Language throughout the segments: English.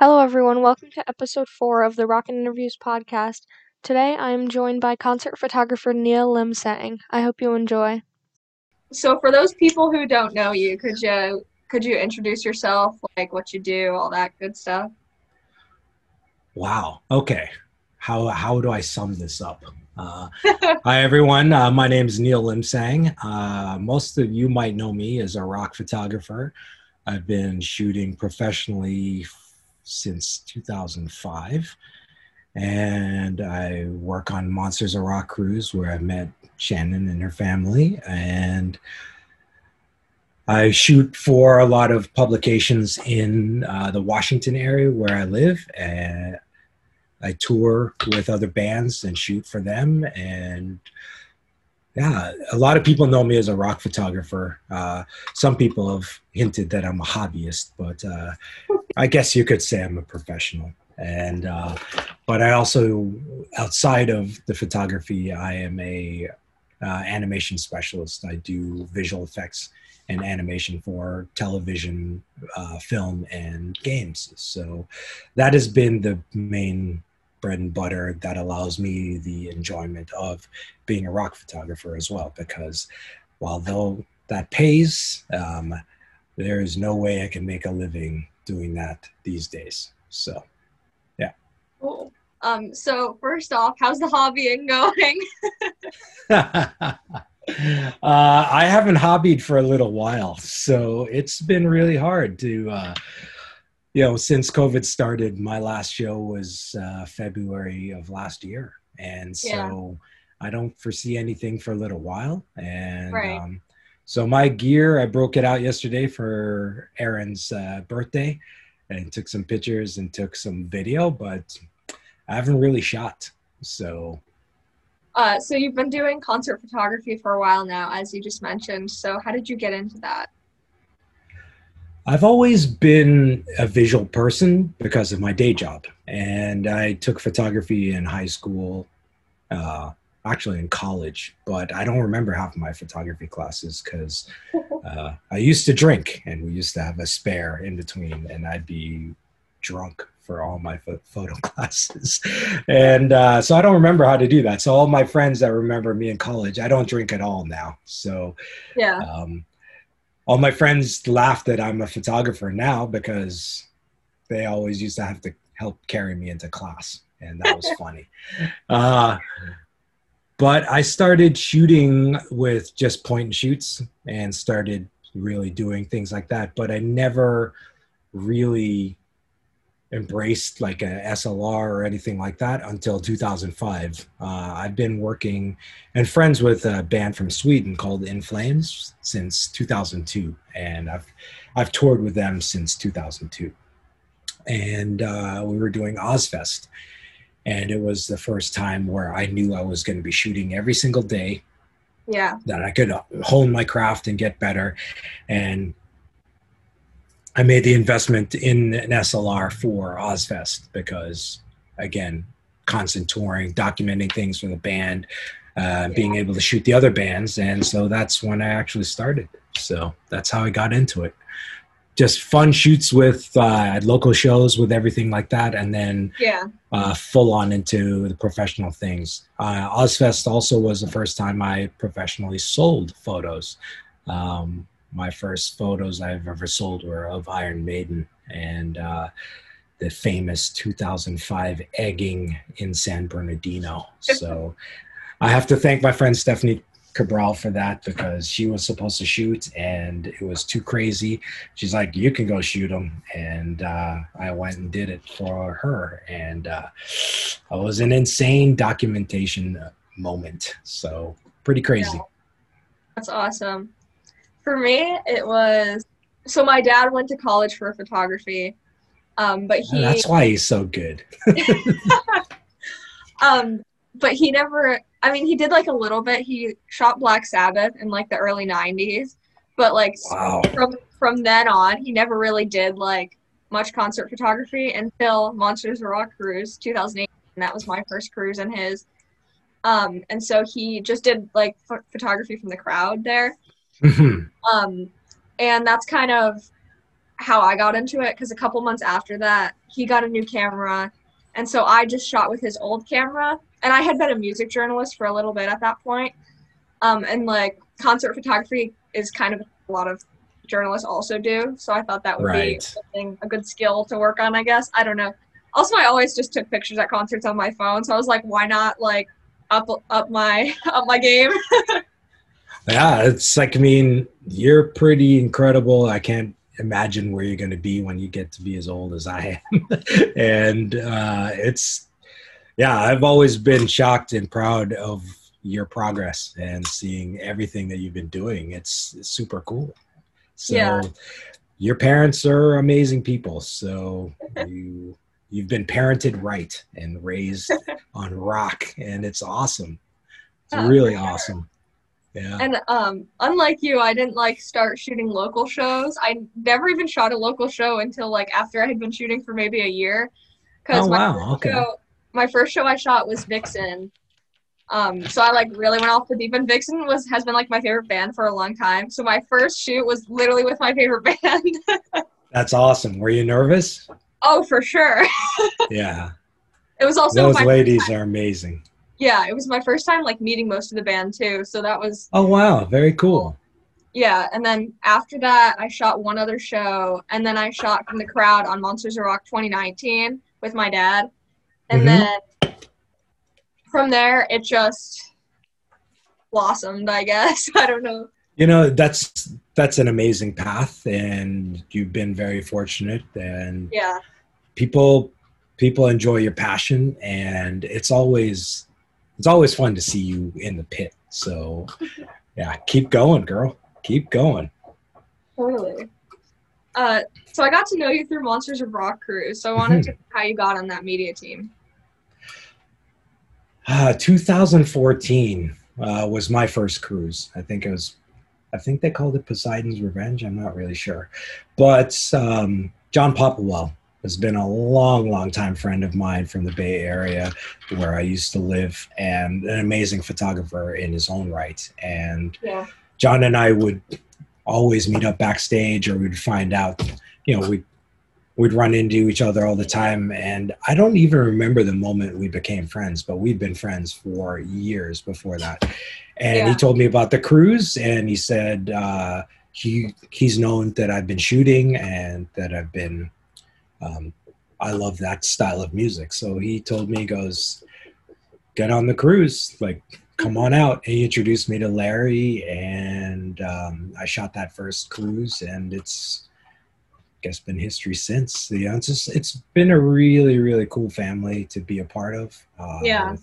Hello, everyone. Welcome to episode four of the Rocket Interviews podcast. Today, I am joined by concert photographer Neil Lim Sang. I hope you enjoy. So, for those people who don't know you, could you could you introduce yourself, like what you do, all that good stuff? Wow. Okay. How how do I sum this up? Uh, hi everyone. Uh, my name is Neil Lim Sang. Uh, most of you might know me as a rock photographer. I've been shooting professionally since 2005. And I work on Monsters of Rock Cruise, where I met Shannon and her family. And I shoot for a lot of publications in uh, the Washington area where I live. And I tour with other bands and shoot for them. And yeah, a lot of people know me as a rock photographer. Uh, some people have hinted that I'm a hobbyist, but uh, I guess you could say I'm a professional. And uh, but I also, outside of the photography, I am a uh, animation specialist. I do visual effects and animation for television, uh, film, and games. So that has been the main bread and butter that allows me the enjoyment of being a rock photographer as well. Because while though that pays, um, there is no way I can make a living doing that these days. So, yeah. Cool. Um, so first off, how's the hobbying going? uh, I haven't hobbied for a little while, so it's been really hard to uh, you know, since COVID started, my last show was uh, February of last year, and so yeah. I don't foresee anything for a little while. And right. um, so my gear, I broke it out yesterday for Aaron's uh, birthday, and took some pictures and took some video, but I haven't really shot. So. Uh, so you've been doing concert photography for a while now, as you just mentioned. So how did you get into that? I've always been a visual person because of my day job. And I took photography in high school, uh, actually in college, but I don't remember half of my photography classes because uh, I used to drink and we used to have a spare in between, and I'd be drunk for all my photo classes. And uh, so I don't remember how to do that. So all my friends that remember me in college, I don't drink at all now. So yeah. Um, all my friends laugh that I'm a photographer now because they always used to have to help carry me into class, and that was funny. Uh, but I started shooting with just point and shoots and started really doing things like that. But I never really embraced like a SLR or anything like that until 2005. Uh, I've been working and friends with a band from Sweden called In Flames since 2002, and I've I've toured with them since 2002. And uh, we were doing Ozzfest, and it was the first time where I knew I was going to be shooting every single day. Yeah. That I could hone my craft and get better, and I made the investment in an SLR for Ozzfest because, again, constant touring, documenting things for the band, uh, yeah. being able to shoot the other bands, and so that's when I actually started. So that's how I got into it. Just fun shoots with uh, local shows, with everything like that, and then yeah, uh, full on into the professional things. Uh, Ozzfest also was the first time I professionally sold photos. Um, my first photos I've ever sold were of Iron Maiden and uh, the famous 2005 egging in San Bernardino. So I have to thank my friend Stephanie Cabral for that because she was supposed to shoot and it was too crazy. She's like, "You can go shoot them," and uh, I went and did it for her, and uh, it was an insane documentation moment. So pretty crazy. Yeah. That's awesome. For me, it was so my dad went to college for photography, um, but he. That's why he's so good. um, but he never. I mean, he did like a little bit. He shot Black Sabbath in like the early '90s, but like wow. from from then on, he never really did like much concert photography until Monsters of Rock Cruise 2008. And that was my first cruise and his. Um, and so he just did like ph- photography from the crowd there. Mm-hmm. Um, and that's kind of how I got into it because a couple months after that, he got a new camera. And so I just shot with his old camera. And I had been a music journalist for a little bit at that point. Um, and like concert photography is kind of a lot of journalists also do. So I thought that would Right. be something, a good skill to work on, I guess. I don't know. Also, I always just took pictures at concerts on my phone. So I was like, why not like up up my up my game? Yeah, it's like I mean, you're pretty incredible. I can't imagine where you're going to be when you get to be as old as I am, and uh, it's yeah. I've always been shocked and proud of your progress and seeing everything that you've been doing. It's, it's super cool. So Yeah. your parents are amazing people. So you you've been parented right and raised on rock, and it's awesome. It's Yeah, really sure. awesome. Yeah. And um, unlike you, I didn't like start shooting local shows. I never even shot a local show until like after I had been shooting for maybe a year. Oh, my wow, okay. Show, my first show I shot was Vixen. Um, so I like really went off the deep end. Vixen was has been like my favorite band for a long time. So my first shoot was literally with my favorite band. That's awesome. Were you nervous? oh, for sure. Yeah. It was also Those ladies are amazing. yeah. It was my first time like meeting most of the band too. So that was Oh wow, very cool. Yeah, and then after that, I shot one other show, and then I shot from the crowd on Monsters of Rock 2019 with my dad, and Mhm. then from there it just blossomed. I guess I don't know. You know, that's that's an amazing path and you've been very fortunate and Yeah, people people enjoy your passion and it's always it's always fun to see you in the pit. So yeah, keep going, girl. Keep going. totally. Uh, so I got to know you through Monsters of Rock cruise. So I wanted to know how you got on that media team. Uh, 2014 uh, was my first cruise. I think it was, I think they called it Poseidon's Revenge. I'm not really sure. But um, John Popplewell has been a long, long time friend of mine from the Bay Area where I used to live and an amazing photographer in his own right. And Yeah, John and I would always meet up backstage, or we'd find out, you know, we'd we'd run into each other all the time. And I don't even remember the moment we became friends, but we've been friends for years before that. And Yeah. he told me about the cruise, and he said uh, he he's known that I've been shooting and that I've been. Um, I love that style of music, so he told me, he goes, get on the cruise, like come on out. And he introduced me to Larry, and um, I shot that first cruise, and it's guess been history since. You know, it's just it's been a really really cool family to be a part of. Uh, Yeah.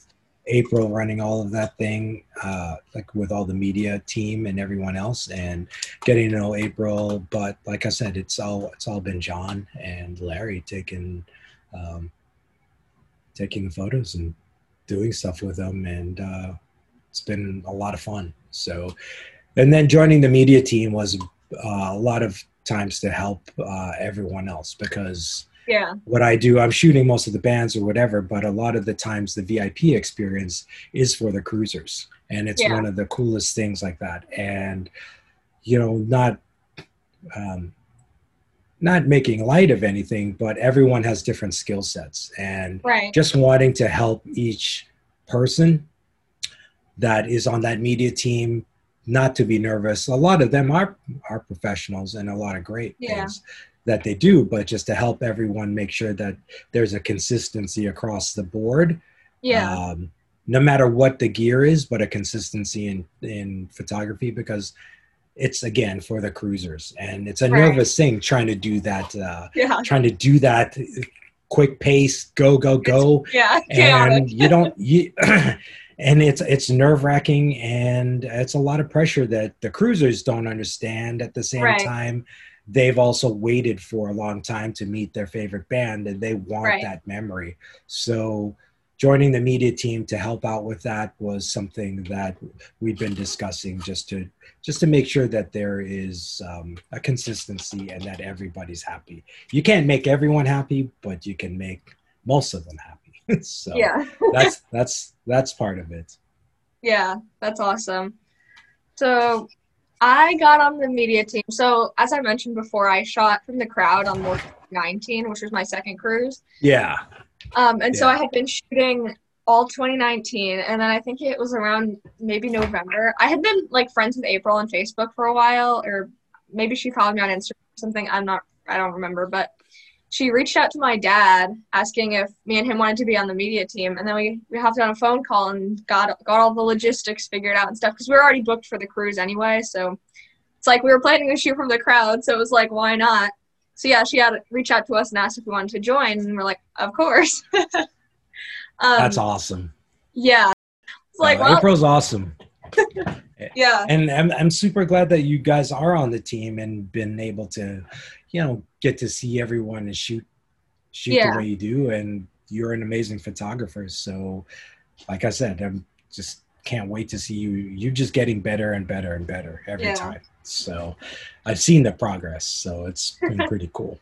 April running all of that thing, uh, like with all the media team and everyone else, and getting to know April. But like I said, it's all it's all been John and Larry taking um, taking the photos and doing stuff with them, and uh, it's been a lot of fun. So, and then joining the media team was uh, a lot of times to help uh, everyone else because yeah, what I do, I'm shooting most of the bands or whatever, but a lot of the times the VIP experience is for the cruisers. And it's Yeah. one of the coolest things like that. And, you know, not, um, not making light of anything, but everyone has different skill sets. And right. just wanting to help each person that is on that media team not to be nervous. A lot of them are are professionals and a lot of great Yeah. things that they do, but just to help everyone make sure that there's a consistency across the board. Yeah, Um, no matter what the gear is, but a consistency in in photography because it's again for the cruisers and it's a Right. nervous thing trying to do that uh, yeah, trying to do that quick pace go go go yeah. Chaotic. and you don't you and it's it's nerve wracking and it's a lot of pressure that the cruisers don't understand at the same Right. time they've also waited for a long time to meet their favorite band and they want Right. that memory so joining the media team to help out with that was something that we've been discussing just to just to make sure that there is um, a consistency and that everybody's happy you can't make everyone happy but you can make most of them happy so yeah. that's that's that's part of it Yeah, that's awesome. So, I got on the media team. So as I mentioned before, I shot from the crowd on More 19, which was my second cruise. Yeah. Um, and so I had been shooting all 2019, and then I think it was around maybe November. I had been like friends with April on Facebook for a while, or maybe she followed me on Instagram or something. I'm not, I don't remember, but she reached out to my dad asking if me and him wanted to be on the media team, and then we we hopped on a phone call and got got all the logistics figured out and stuff because we were already booked for the cruise anyway. So it's like we were planning to shoot from the crowd, so it was like why not? So yeah, she had reached out to us and asked if we wanted to join, and we're like, of course. um, That's awesome. Yeah, it's like Uh, well, April's awesome. yeah, and I'm, I'm super glad that you guys are on the team and been able to you know get to see everyone and shoot shoot Yeah. the way you do and you're an amazing photographer so like i said i'm just can't wait to see you you're just getting better and better and better every Yeah. time so i've seen the progress so it's been pretty cool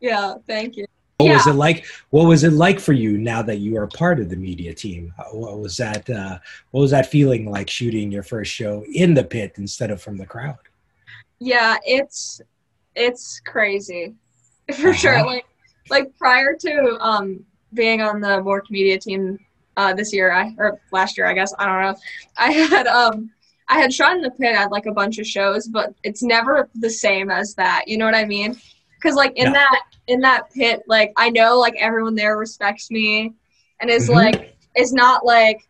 yeah. Thank you. what was it like what was it like for you now that you are part of the media team Uh, what was that uh, what was that feeling like shooting your first show in the pit instead of from the crowd Yeah, it's it's crazy for sure. Uh-huh. Like like prior to um being on the MORC Media team uh this year, I or last year I guess I don't know. I had um I had shot in the pit at like a bunch of shows, but it's never the same as that. You know what I mean? Because like in No. that in that pit, like I know like everyone there respects me, and is Mhm. like is not like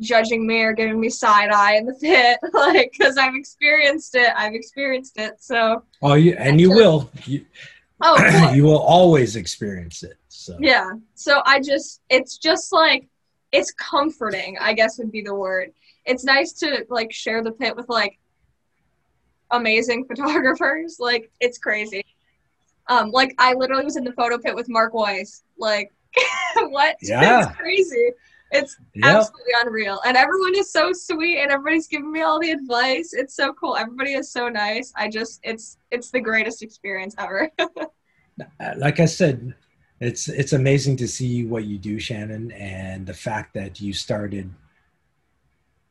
judging me or giving me side eye in the pit, like because I've experienced it. I've experienced it. So Oh, you, and you will. You, oh, you will always experience it. So Yeah. So I just, it's just like, it's comforting, I guess would be the word. It's nice to like share the pit with like amazing photographers. Like, it's crazy. Um, like I literally was in the photo pit with Mark Weiss. Like, what? Yeah. It's crazy. It's Yep. absolutely unreal. And everyone is so sweet and everybody's giving me all the advice. It's so cool. Everybody is so nice. I just, it's, it's the greatest experience ever. Uh, like I said, it's it's amazing to see what you do, Shannon, and the fact that you started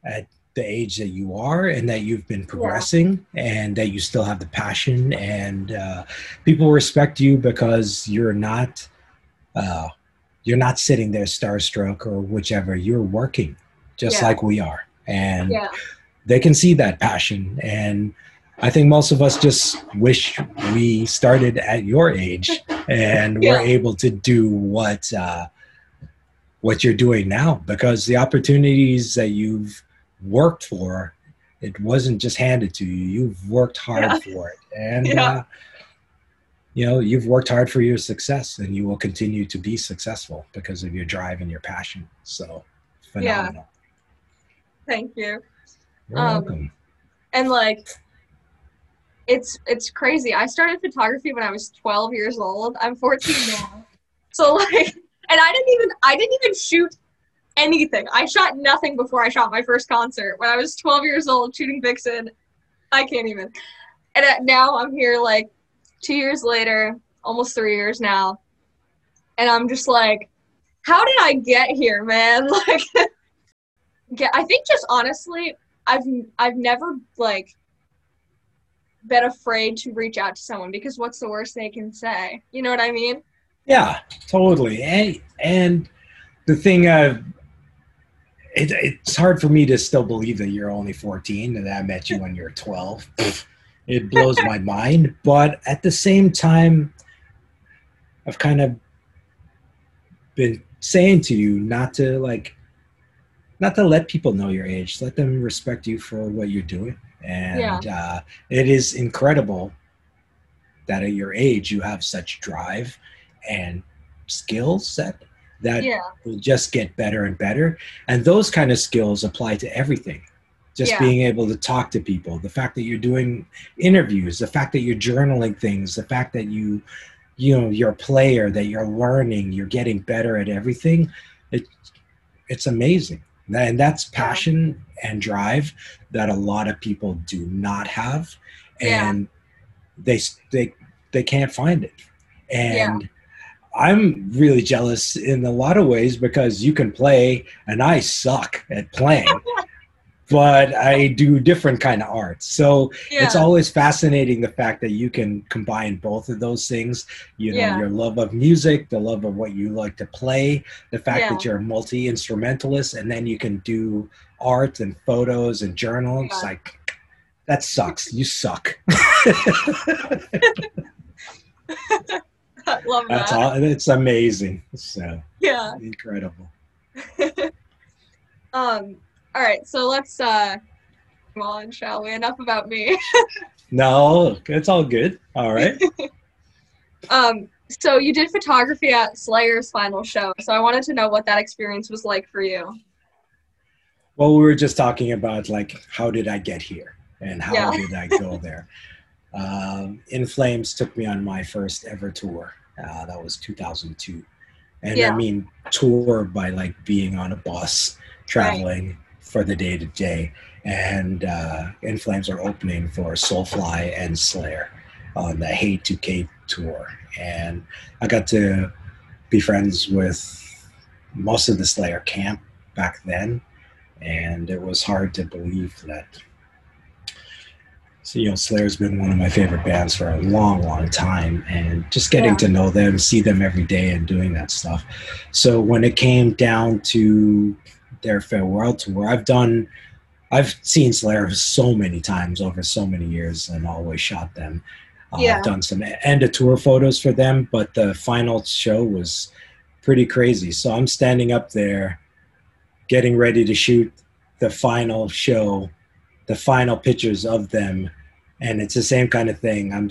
at the age that you are, and that you've been progressing, and that you still have the passion, and uh, people respect you because you're not uh, you're not sitting there starstruck or whichever. You're working just Yeah. like we are, and yeah. they can see that passion and i think most of us just wish we started at your age and Yeah. we're able to do what uh, what you're doing now because the opportunities that you've worked for it wasn't just handed to you you've worked hard for it and uh, you know you've worked hard for your success and you will continue to be successful because of your drive and your passion. So Yeah. phenomenal. Thank you. you're Um, welcome. and like it's it's crazy. I started photography when i was 12 years old. I'm 14 now. So like and i didn't even i didn't even shoot anything. I shot nothing before i shot my first concert. When i was 12 years old shooting vixen i can't even. And uh, now i'm here like two years later almost three years now and i'm just like how did i get here man like get i think just honestly I've I've never like been afraid to reach out to someone because what's the worst they can say? You know what I mean? Yeah, totally. And, and the thing, uh, it, it's hard for me to still believe that you're only 14 and I met you when you're 12. It blows my mind. But at the same time, I've kind of been saying to you not to like, not to let people know your age. Let them respect you for what you're doing. And uh, it is incredible that at your age you have such drive and skill set that Yeah. will just get better and better. And those kind of skills apply to everything. Just Yeah. being able to talk to people, the fact that you're doing interviews, the fact that you're journaling things, the fact that you, you know, you're a player, that you're learning, you're getting better at everything. It, it's amazing. And that's passion and drive that a lot of people do not have. Yeah. And they, they, they can't find it. And I'm really jealous in a lot of ways because you can play and I suck at playing. but I do different kind of art. So Yeah. it's always fascinating the fact that you can combine both of those things. You know, Yeah. your love of music, the love of what you like to play, the fact Yeah. that you're a multi instrumentalist, and then you can do art and photos and journals. Like that sucks. You suck. I love That's that. all. It's amazing. So Yeah. incredible. Um. All right. So let's uh, come on, shall we? Enough about me. No, it's all good. All right. Um. So you did photography at Slayer's final show. So I wanted to know what that experience was like for you. Well, we were just talking about like how did I get here and how Yeah. did I go there. Um, In Flames took me on my first ever tour. Uh, that was 2002, and Yeah. I mean tour by like being on a bus traveling for the day to day. And uh, In Flames are opening for Soulfly and Slayer on the Hate to Cape tour, and I got to be friends with most of the Slayer camp back then and it was hard to believe that. So, you know, Slayer's been one of my favorite bands for a long, long time, and just getting Yeah. to know them, see them every day, and doing that stuff. So, when it came down to their farewell tour, I've done, I've seen Slayer so many times over so many years, and always shot them. Uh, Yeah. I've done some end of tour photos for them, but the final show was pretty crazy. So, I'm standing up there getting ready to shoot the final show, the final pictures of them, and it's the same kind of thing. I'm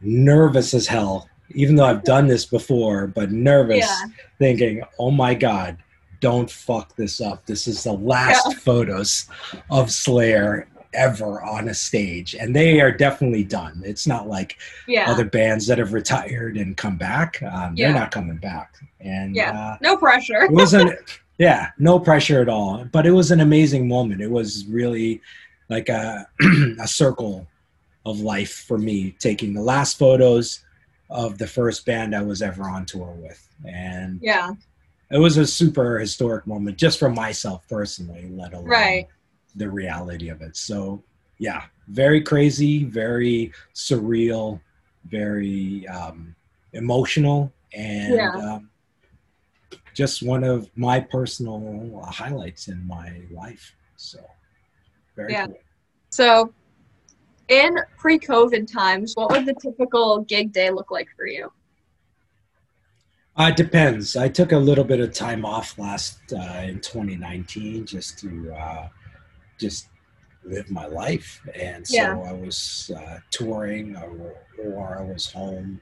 nervous as hell, even though I've done this before, but nervous, Yeah. thinking, "Oh my god, don't fuck this up. This is the last Yeah. photos of Slayer." ever on a stage and they are definitely done it's not like Yeah. other bands that have retired and come back um, Yeah. they're not coming back and Yeah. uh, no pressure. it wasn't yeah no pressure at all but it was an amazing moment it was really like a, a circle of life for me taking the last photos of the first band i was ever on tour with and Yeah. It was a super historic moment just for myself personally let alone Right. the reality of it so yeah very crazy very surreal very um, emotional and Yeah. um, just one of my personal highlights in my life so very Yeah. cool So, in pre-COVID times, what would the typical gig day look like for you? Uh, it depends. I took a little bit of time off last uh, in 2019 just to uh, just live my life, and so Yeah. I was uh, touring or, or I was home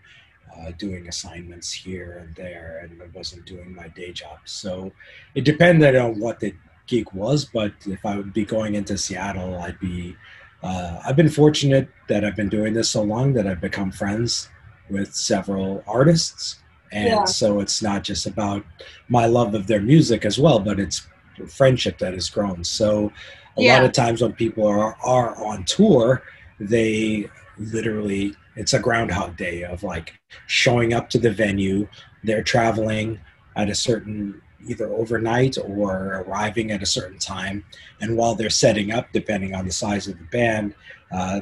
uh, doing assignments here and there, and I wasn't doing my day job. So it depended on what the gig was. But if I would be going into Seattle, I'd be. Uh, I've been fortunate that I've been doing this so long that I've become friends with several artists and Yeah. so it's not just about my love of their music as well but it's friendship that has grown so a Yeah. lot of times when people are, are on tour they literally it's a groundhog day of like showing up to the venue they're traveling at a certain either overnight or arriving at a certain time and while they're setting up depending on the size of the band uh,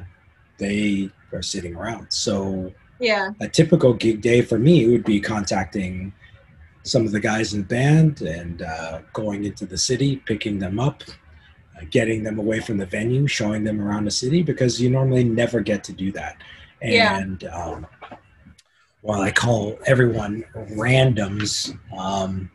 they are sitting around so Yeah. a typical gig day for me would be contacting some of the guys in the band and uh, going into the city, picking them up, uh, getting them away from the venue, showing them around the city because you normally never get to do that. Yeah. And um, while I call everyone randoms, um,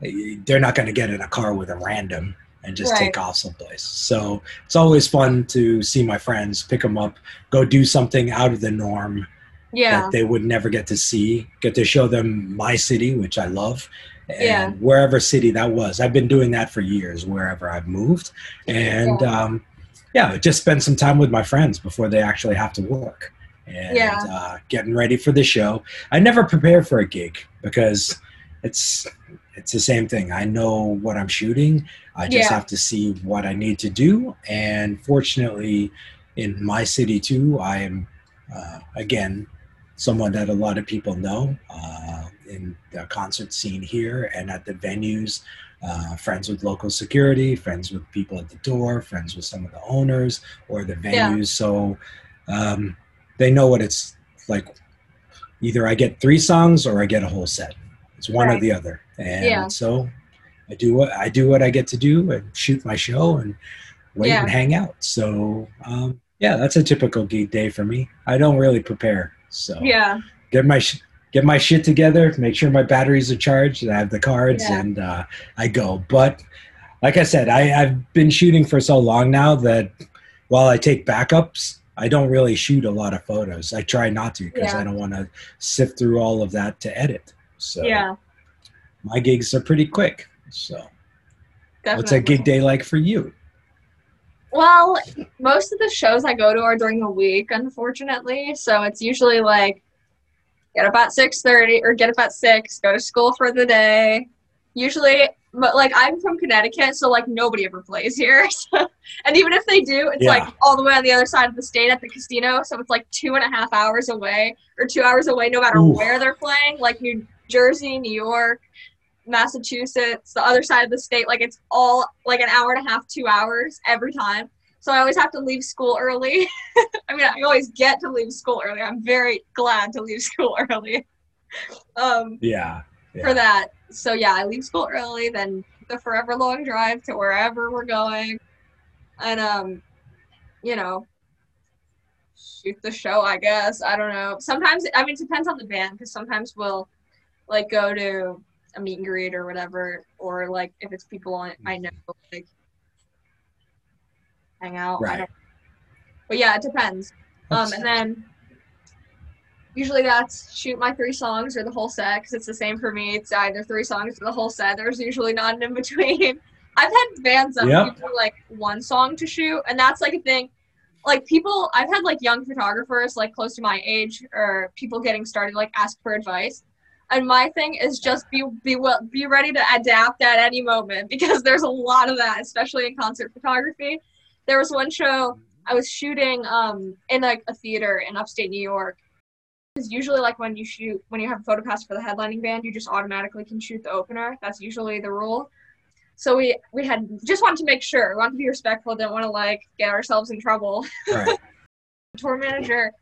they're not going to get in a car with a random and just Right. take off someplace. So it's always fun to see my friends, pick them up, go do something out of the norm Yeah. that they would never get to see, get to show them my city, which I love, and Yeah. wherever city that was. I've been doing that for years, wherever I've moved. And yeah, um, yeah just spend some time with my friends before they actually have to work. And Yeah. uh, getting ready for the show. I never prepare for a gig because it's it's the same thing. I know what I'm shooting. I just Yeah. have to see what I need to do. And fortunately, in my city too, I am uh, again someone that a lot of people know uh, in the concert scene here and at the venues uh, friends with local security, friends with people at the door, friends with some of the owners or the venues. Yeah. So um, they know what it's like. Either I get three songs or I get a whole set. It's one or the other. And Yeah. so I do what I do what I get to do and shoot my show and wait Yeah. and hang out. So um, yeah, that's a typical gig day for me. I don't really prepare. So Yeah. get my sh- get my shit together, make sure my batteries are charged, and I have the cards, Yeah. and uh, I go. But like I said, I, I've been shooting for so long now that while I take backups, I don't really shoot a lot of photos. I try not to because Yeah. I don't want to sift through all of that to edit. So Yeah. my gigs are pretty quick. So Definitely. what's a gig day like for you? Well, most of the shows I go to are during the week, unfortunately. So it's usually like get up at six thirty or get up at six, go to school for the day. Usually, but like I'm from Connecticut, so like nobody ever plays here. So, and even if they do, it's like all the way on the other side of the state at the casino. So it's like two and a half hours away or two hours away, no matter Oof. where they're playing. Like New Jersey, New York, Massachusetts, the other side of the state. Like it's all like an hour and a half, two hours every time. So I always have to leave school early. I mean, I always get to leave school early. I'm very glad to leave school early um, Yeah. yeah. for that. So yeah, I leave school early, then the forever long drive to wherever we're going, and um, you know, shoot the show. I guess I don't know. Sometimes I mean, it depends on the band because sometimes we'll like go to a meet and greet or whatever, or like if it's people I, I know, like hang out. I Right. don't, but yeah, it depends. Um, and then usually that's shoot my three songs or the whole set because it's the same for me. It's either three songs or the whole set. There's usually not an in between. I've had bands that Yeah. do like one song to shoot, and that's like a thing. Like people, I've had like young photographers like close to my age or people getting started like ask for advice. And my thing is just be be well be ready to adapt at any moment because there's a lot of that, especially in concert photography. There was one show I was shooting um in like a theater in upstate New York. Because usually like when you shoot when you have a photo pass for the headlining band, you just automatically can shoot the opener. That's usually the rule. So we we had just wanted to make sure, we wanted to be respectful, didn't want to like get ourselves in trouble. right. Tour manager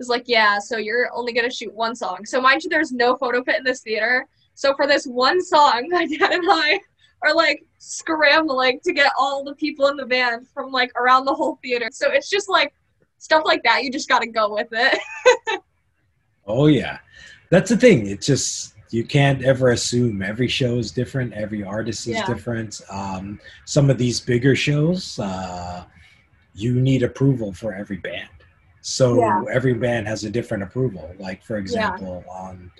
was like, Yeah, so you're only gonna shoot one song. So mind you, there's no photo pit in this theater. So for this one song, my dad and I are like scrambling to get all the people in the band from like around the whole theater. So it's just like stuff like that. You just gotta go with it. Oh yeah, that's the thing. It's just you can't ever assume. Every show is different. Every artist is Yeah. different. Um, some of these bigger shows, uh, you need approval for every band. So Yeah. every band has a different approval. Like for example, on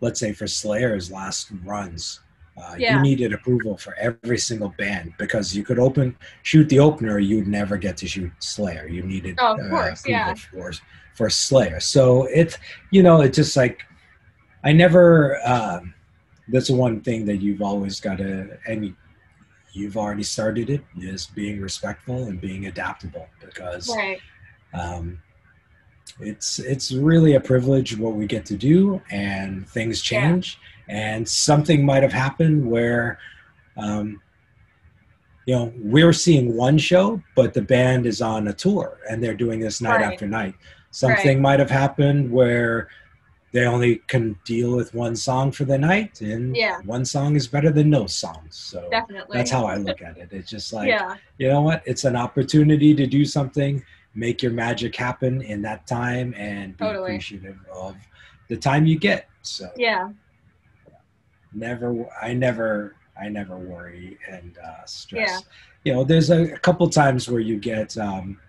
let's say for Slayer's last runs. Uh, Yeah. You needed approval for every single band because you could open shoot the opener, you'd never get to shoot Slayer. You needed Oh, of course, approval yeah. for for Slayer. So it's you know it's just like I never. Um, that's the one thing that you've always got to, and you- you've already started it, is being respectful and being adaptable because Right. um, it's it's really a privilege what we get to do, and things Yeah. change, and something might have happened where. Um, you know, we're seeing one show, but the band is on a tour and they're doing this night Right. after night. Something might have happened where they only can deal with one song for the night, and Yeah. one song is better than no songs. So Definitely. that's how I look at it. It's just like, yeah. you know what? It's an opportunity to do something, make your magic happen in that time, and be Totally. appreciative of the time you get. So Yeah. never, I never, I never worry and uh, stress. Yeah. You know, there's a, a couple times where you get. Um,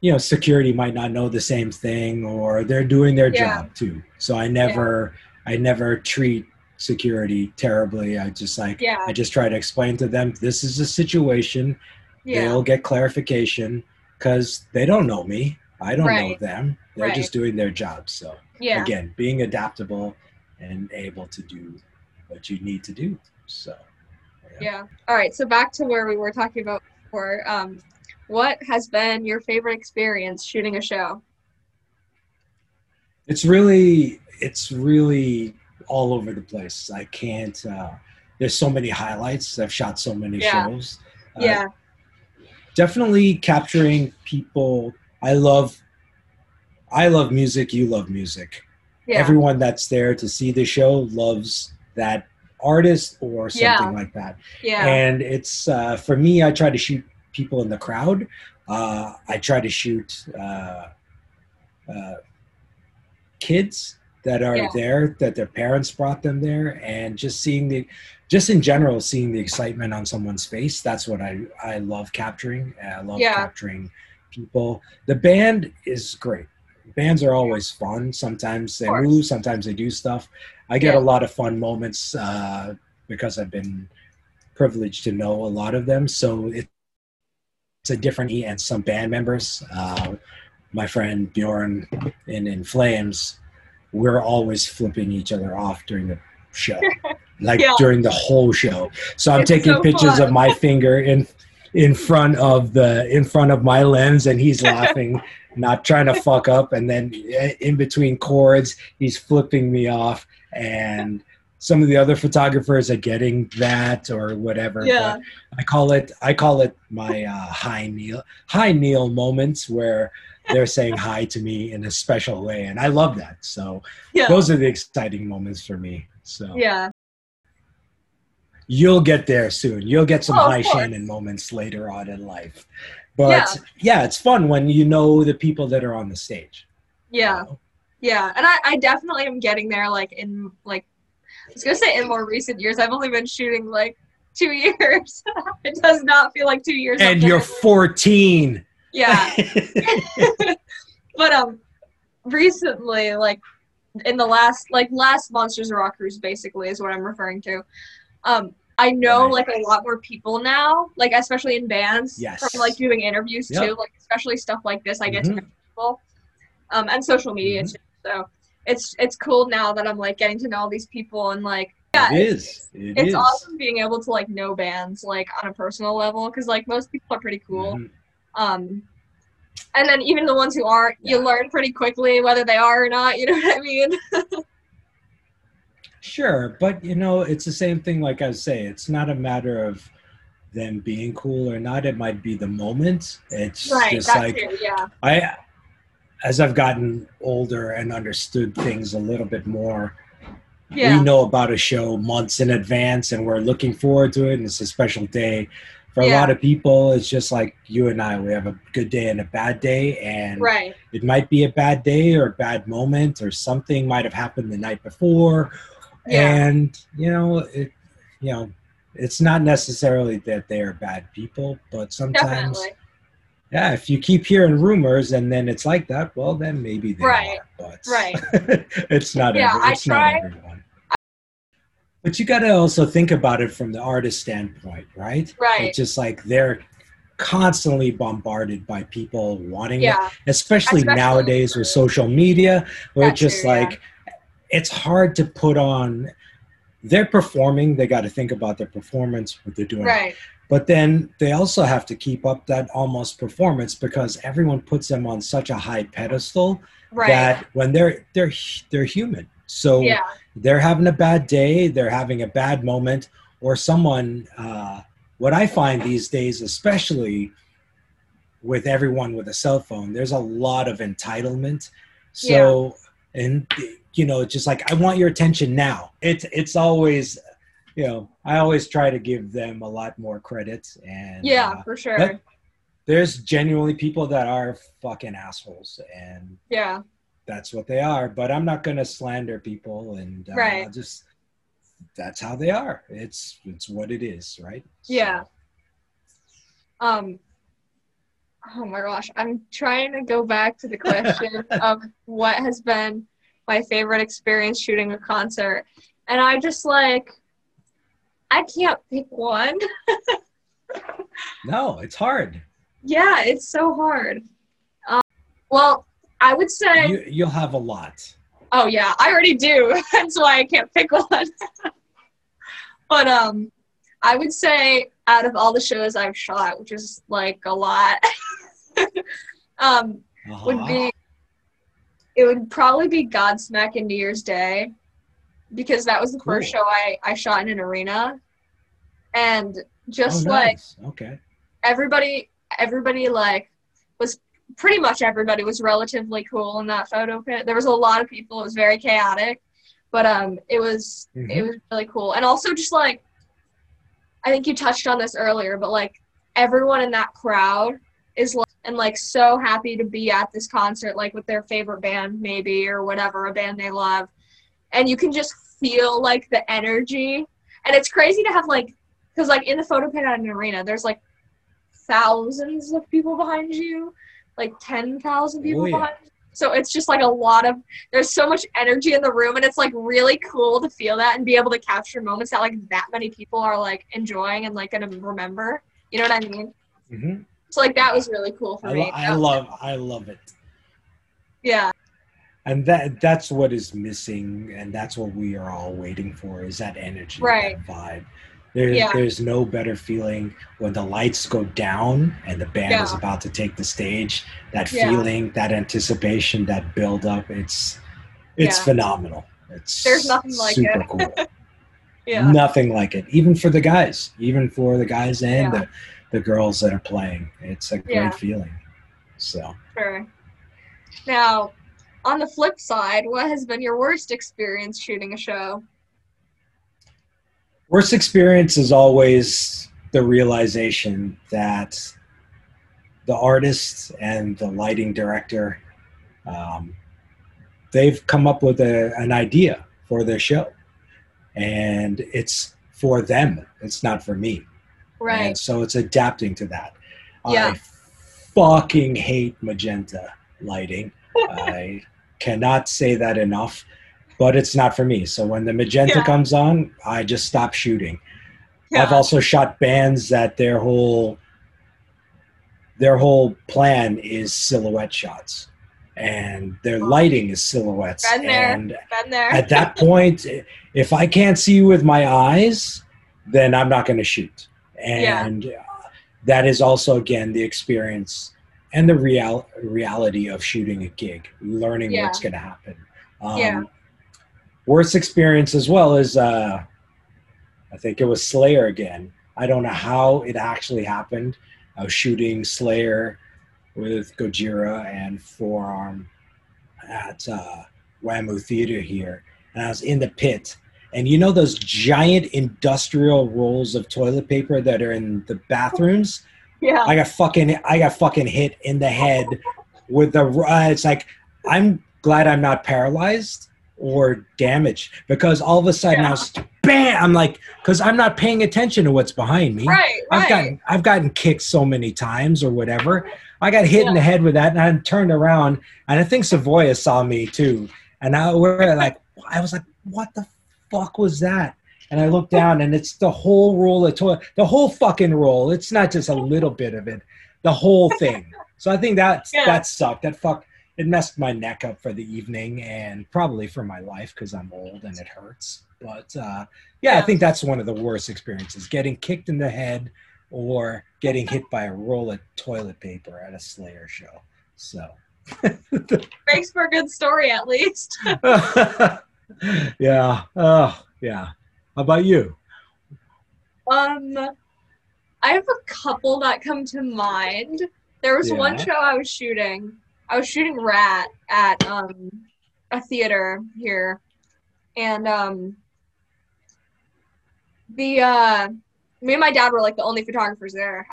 you know, security might not know the same thing, or they're doing their Yeah. job too. So I never, I never treat security terribly. I just like, Yeah. I just try to explain to them this is a situation. Yeah. They'll get clarification because they don't know me. I don't know them. They're Right. just doing their job. So Yeah. again, being adaptable and able to do what you need to do. So Yeah. All right. So back to where we were talking about before. Um, what has been your favorite experience shooting a show? it's really it's really all over the place i can't uh, there's so many highlights. I've shot so many Yeah. shows. Uh, Yeah. Definitely capturing people. I love. I love music. You love music. Yeah. Everyone that's there to see the show loves that artist or something Yeah. like that. yeah. And it's uh, for me. I try to shoot people in the crowd. Uh, I try to shoot uh, uh, kids that are Yeah. there that their parents brought them there, and just seeing the, just in general, seeing the excitement on someone's face. That's what I I love capturing. I love Yeah. capturing people. The band is great. Bands are always fun. Sometimes they move, sometimes they do stuff. I get Yeah. a lot of fun moments uh, because I've been privileged to know a lot of them. So it, it's a different E and some band members. Uh, my friend Bjorn in In Flames, we're always flipping each other off during the show, like Yeah. during the whole show. So I'm It's taking so pictures fun. of my finger in in front of the in front of my lens, and he's laughing, not trying to fuck up. And then eh, in between chords, he's flipping me off, and some of the other photographers are getting that or whatever. Yeah. But I call it I call it my uh, hi Neil hi Neil moments where they're saying hi to me in a special way, and I love that. So yeah. those are the exciting moments for me. So yeah. you'll get there soon. You'll get some Oh, high. Shannon moments later on in life. But yeah. it's fun when you know the people that are on the stage. Yeah. Yeah. And I, I definitely am getting there like in like I was gonna say in more recent years. I've only been shooting like two years. it does not feel like two years. And you're 14. Yeah. but um recently like in the last like last monsters of rock cruise basically is what i'm referring to um i know Right. like a lot more people now like especially in bands Yes. from like doing interviews Yep. too like especially stuff like this i get to Mhm. know people um and social media Mhm. too so it's it's cool now that i'm like getting to know all these people and like yeah it's. It it's is. awesome being able to like know bands like on a personal level because like most people are pretty cool Mhm. Um, and then even the ones who aren't, you learn pretty quickly whether they are or not. You know what I mean? Sure, but you know, it's the same thing. Like I say, it's not a matter of them being cool or not. It might be the moment. It's right. just like. Yeah. I, as I've gotten older and understood things a little bit more, Yeah. we know about a show months in advance and we're looking forward to it, and it's a special day. For a lot of people, it's just like you and I. We have a good day and a bad day, and Right. it might be a bad day or a bad moment or something might have happened the night before Yeah. and you know it you know it's not necessarily that they are bad people but sometimes Definitely. yeah if you keep hearing rumors and then it's like that well then maybe they Right. are but Right. it's not Yeah, every, I it's not try- everyone but you got to also think about it from the artist standpoint right Right. it's just like they're constantly bombarded by people wanting it especially, Especially nowadays with social media where it's just yeah. like it's hard to put on they're performing they got to think about their performance what they're doing Right. but then they also have to keep up that almost performance because everyone puts them on such a high pedestal Right. that when they're they're they're human so yeah. They're having a bad day, they're having a bad moment, or someone. Uh, what I find these days, especially with everyone with a cell phone, there's a lot of entitlement. So, and you know, just like I want your attention now. It's it's always, you know, I always try to give them a lot more credit. And Yeah. uh, For sure. there's genuinely people that are fucking assholes, and yeah. That's what they are. But I'm not going to slander people, and uh, Right. just that's how they are. It's it's what it is, right? Yeah. Um. Oh my gosh, I'm trying to go back to the question of what has been my favorite experience shooting a concert, and I just like I can't pick one. No, it's hard. Yeah, it's so hard. Um, well, I would say, You you'll have a lot. oh yeah, I already do. That's why I can't pick one. but um, I would say out of all the shows I've shot, which is like a lot, um, would Uh-huh. be it would probably be Godsmack and New Year's Day because that was the first show I I shot in an arena and just oh, like nice. okay. everybody everybody like was pretty much everybody was relatively cool in that photo pit there was a lot of people. It was very chaotic but um it was it Mhm. was really cool. And also just like i think you touched on this earlier but like everyone in that crowd is like and like so happy to be at this concert like with their favorite band maybe or whatever a band they love. And you can just feel like the energy. And it's crazy to have like because like in the photo pit at an arena there's like thousands of people behind you like 10,000 people Oh, yeah. behind so it's just like a lot of there's so much energy in the room and it's like really cool to feel that and be able to capture moments that like that many people are like enjoying and like gonna remember. You know what i mean? Hmm so like that was really cool for I, me. I love I love it. yeah. And that that's what is missing and that's what we are all waiting for is that energy Right. that vibe there, Yeah. there's no better feeling when the lights go down and the band is about to take the stage that Yeah. feeling that anticipation that build up it's it's Yeah. phenomenal it's There's nothing like super it. cool yeah nothing like it even for the guys even for the guys and Yeah. the, the girls that are playing it's a great Yeah. feeling so sure now on the flip side what has been your worst experience shooting a show Worst experience is always the realization that the artist and the lighting director, um, they've come up with a, an idea for their show, and it's for them. It's not for me. right And so it's adapting to that. Yeah. I fucking hate magenta lighting. I cannot say that enough, but it's not for me. So when the magenta Yeah. comes on, I just stop shooting. I've also shot bands that their whole their whole plan is silhouette shots and their lighting is silhouettes and at that point if i can't see you with my eyes then i'm not going to shoot Yeah. and uh, that is also again the experience and the real reality of shooting a gig learning Yeah. what's going to happen um, Yeah. Worst experience as well is uh, i think it was slayer again i don't know how it actually happened i was shooting slayer with gojira and forearm at uh, Theater here, and I was in the pit. And you know those giant industrial rolls of toilet paper that are in the bathrooms? yeah I got fucking I got fucking hit in the head with the. Uh, it's like I'm glad I'm not paralyzed or damage because all of a sudden I was bam. I'm like because I'm not paying attention to what's behind me. right right I've gotten I've gotten kicked so many times or whatever. I got hit in the head with that, and I turned around, and I think Savoya saw me too, and I were like, I was like, what the fuck was that? And I looked down, and it's the whole roll of toilet, the whole fucking roll. It's not just a little bit of it, the whole thing. So I think that Yeah. that sucked. That fuck. It messed my neck up for the evening and probably for my life because I'm old and it hurts. But uh, yeah, I think that's one of the worst experiences: getting kicked in the head or getting hit by a roll of toilet paper at a Slayer show. So, makes for a good story at least yeah, oh yeah. How about you? Um, I have a couple that come to mind. There was one show I was shooting. I was shooting Rat at um a theater here, and um the uh me and my dad were like the only photographers there.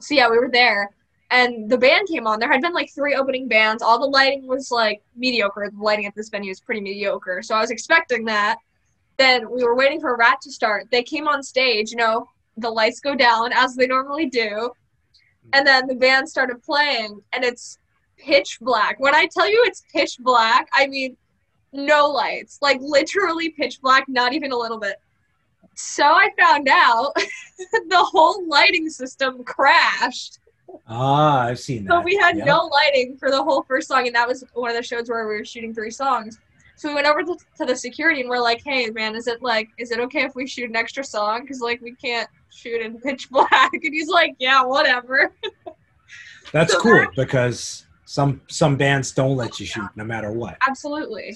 So yeah, we were there, and the band came on. There had been like three opening bands. All the lighting was like mediocre. The lighting at this venue is pretty mediocre. So I was expecting that. Then we were waiting for Rat to start. They came on stage, you know, the lights go down as they normally do. And then the band started playing and it's pitch black. When I tell you it's pitch black, I mean no lights. Like literally pitch black, not even a little bit. So I found out the whole lighting system crashed. Ah, I've seen that. So we had Yep. no lighting for the whole first song, and that was one of the shows where we were shooting three songs. So we went over to, to the security and we're like, "Hey, man, is it like, is it okay if we shoot an extra song? Because like we can't shoot in pitch black." And he's like, "Yeah, whatever." That's So cool that- because some some bands don't let you shoot no matter what. Absolutely.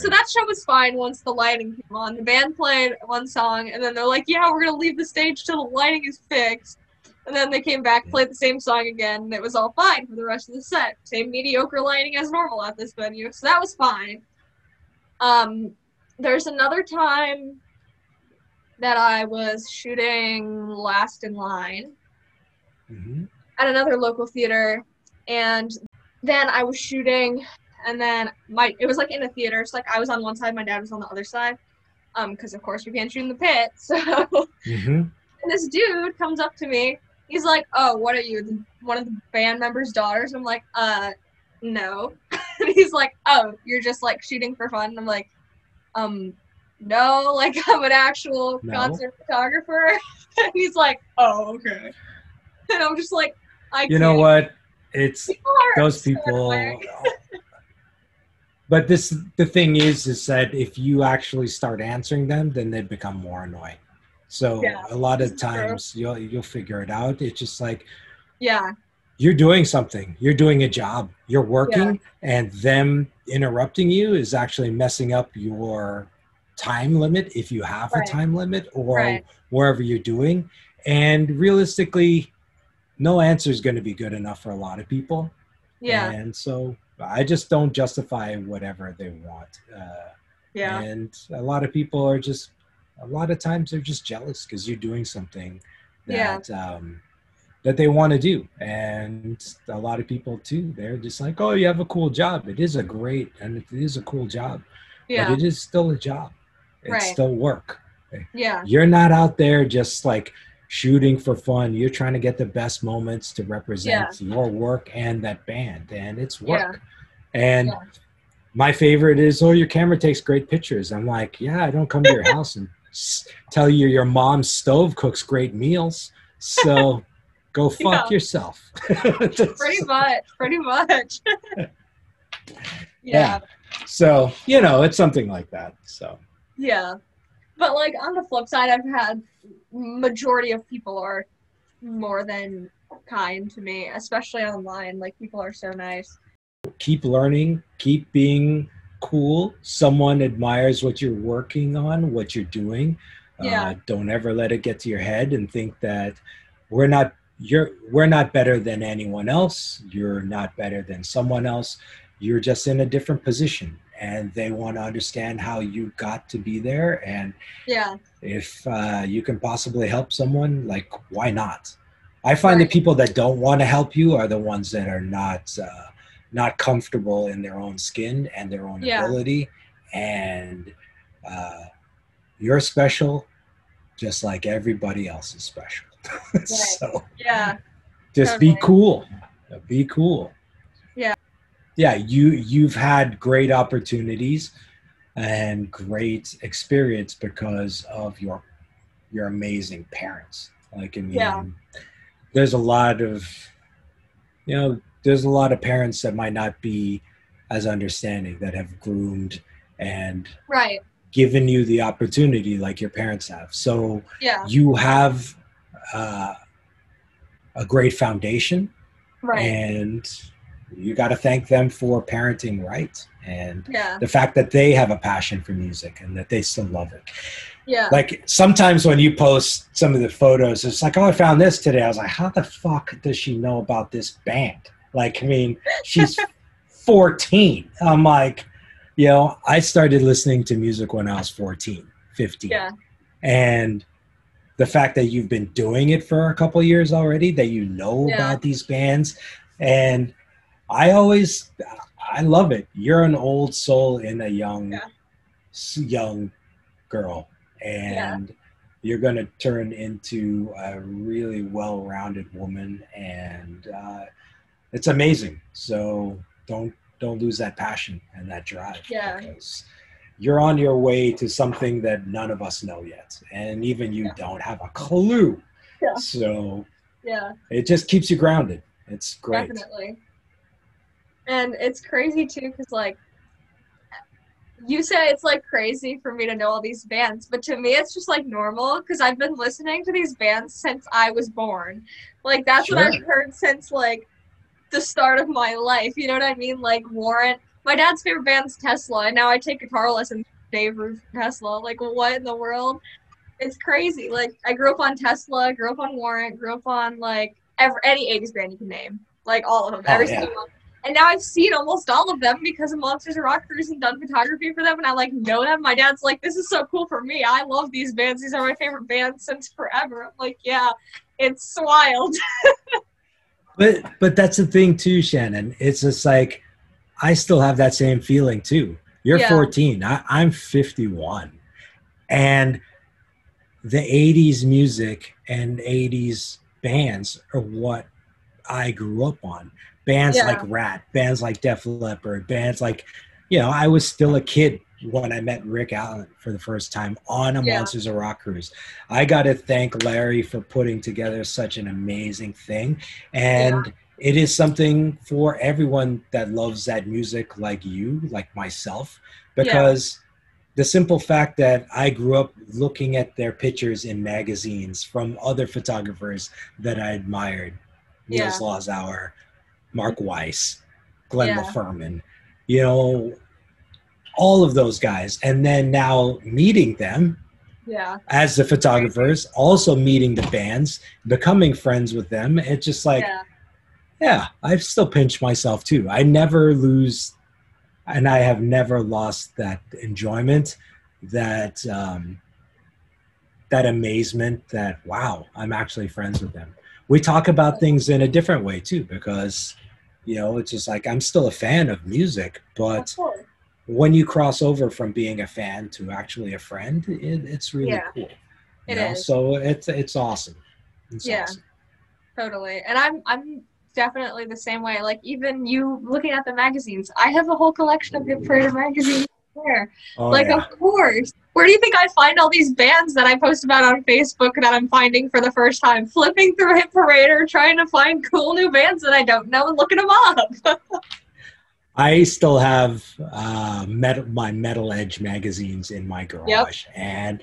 so that show was fine once the lighting came on. The band played one song, and then they're like, "Yeah, we're gonna leave the stage till the lighting is fixed." And then they came back, played the same song again, and it was all fine for the rest of the set. Same mediocre lighting as normal at this venue, so that was fine. Um, there's another time that I was shooting Last in Line hmm at another local theater, and then I was shooting, and then my it was like in a theater, so like I was on one side, my dad was on the other side, um, because of course we can't shoot in the pit. So hmm and this dude comes up to me. He's like, "Oh, what are you, the, one of the band members' daughters?" I'm like, "Uh, no." and he's like, "Oh, you're just like shooting for fun." And I'm like, "Um, no, like I'm an actual No. concert photographer." and he's like, "Oh, okay." And I'm just like, "I." You know what? It's People those people. but this the thing is is that if you actually start answering them, then they become more annoying. So Yeah, a lot of is true. times you'll you'll figure it out. It's just like Yeah, you're doing something you're doing a job you're working and them interrupting you is actually messing up your time limit if you have Right. a time limit or Right. wherever you're doing and realistically no answer is going to be good enough for a lot of people. Yeah, and so i just don't justify whatever they want uh, yeah, and a lot of people are just a lot of times they're just jealous because you're doing something Yeah. that um, that they want to do. And a lot of people too they're just like oh you have a cool job. It is a great and it is a cool job yeah, but it is still a job. It's Right. still work. Yeah, you're not out there just like shooting for fun you're trying to get the best moments to represent your work and that band and it's work and Yeah. my favorite is oh your camera takes great pictures i'm like yeah i don't come to your house and s- tell you your mom's stove cooks great meals so go fuck Yeah. yourself pretty much, pretty much. yeah, Yeah. so you know it's something like that so Yeah. But like on the flip side, I've had majority of people are more than kind to me, especially online. Like people are so nice. keep learning keep being cool someone admires what you're working on what you're doing Yeah. uh, don't ever let it get to your head and think that we're not you're we're not better than anyone else you're not better than someone else you're just in a different position and they want to understand how you got to be there and Yeah. if uh, you can possibly help someone like why not i find Right. the people that don't want to help you are the ones that are not uh, not comfortable in their own skin and their own Yeah. ability and uh, you're special just like everybody else is special so Yeah. just be cool be cool. Yeah you you've had great opportunities and great experience because of your your amazing parents like i mean Yeah. there's a lot of you know there's a lot of parents that might not be as understanding that have groomed and Right. given you the opportunity like your parents have so Yeah. you have uh, a great foundation Right. and you got to thank them for parenting right and Yeah. the fact that they have a passion for music and that they still love it Yeah. like sometimes when you post some of the photos it's like oh i found this today i was like how the fuck does she know about this band like i mean she's 14 i'm like you know i started listening to music when i was 14 15 Yeah. and the fact that you've been doing it for a couple years already that you know Yeah. about these bands and i always i love it you're an old soul in a young Yeah. young girl and you're going to turn into a really well-rounded woman and uh, it's amazing so don't don't lose that passion and that drive Yeah. because you're on your way to something that none of us know yet and even you Yeah. don't have a clue Yeah. so Yeah. it just keeps you grounded it's great Definitely. And it's crazy too, because like you say it's like crazy for me to know all these bands, but to me it's just like normal because I've been listening to these bands since I was born. Like that's what I've heard since like the start of my life. You know what I mean? Like Warrant my dad's favorite band's Tesla, and now I take guitar lessons from Dave Rude Tesla. Like, what in the world? It's crazy. Like, I grew up on Tesla, grew up on Warrant, grew up on like every, any '80s band you can name, like all of them, Oh, every yeah. single one. And now I've seen almost all of them because of Monsters of Rock Cruise and done photography for them, and I like know them. My dad's like, "This is so cool for me. I love these bands. These are my favorite bands since forever." I'm like, "Yeah, it's wild." But but that's the thing too, Shannon. It's just like I still have that same feeling too. You're Yeah. 14. I, I'm 51. And the 80s music and 80s bands are what I grew up on. Bands Yeah. like Rat, bands like Def Leppard, bands like, you know, I was still a kid when I met Rick Allen for the first time on a Yeah. Monsters of Rock cruise. I got to thank Larry for putting together such an amazing thing. And it is something for everyone that loves that music, like you, like myself, because the simple fact that I grew up looking at their pictures in magazines from other photographers that I admired Yeah. Neil Zlozower, Mark Weiss, Glenn Yeah. La Ferman, you know, all of those guys. And then now meeting them Yeah, as the photographers, also meeting the bands, becoming friends with them. It's just like, yeah, yeah, I still pinch myself too. I never lose, and I have never lost that enjoyment, that um, that amazement. That wow, I'm actually friends with them. We talk about things in a different way too, because you know it's just like I'm still a fan of music, but of when you cross over from being a fan to actually a friend, it, it's really Yeah, cool. it you know? is. So it's it's awesome. It's Yeah. awesome. Totally. And I'm I'm definitely the same way. Like even you looking at the magazines, I have a whole collection of Hit Parader magazines there. Oh, like yeah. of course. Where do you think I find all these bands that I post about on Facebook that I'm finding for the first time? Flipping through Hit Parader, trying to find cool new bands that I don't know and looking them up. I still have uh, metal, my Metal Edge magazines in my garage, and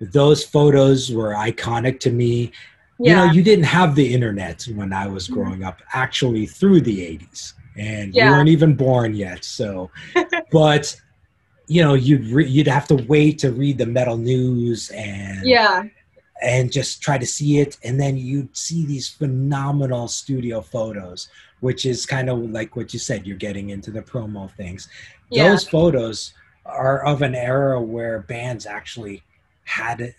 those photos were iconic to me. You know, yeah. you didn't have the internet when I was Mhm. growing up, actually through the '80s, and Yeah. you weren't even born yet. So, but you know, you'd re- you'd have to wait to read the metal news and yeah. and just try to see it and then you'd see these phenomenal studio photos which is kind of like what you said you're getting into the promo things Yeah. those photos are of an era where bands actually had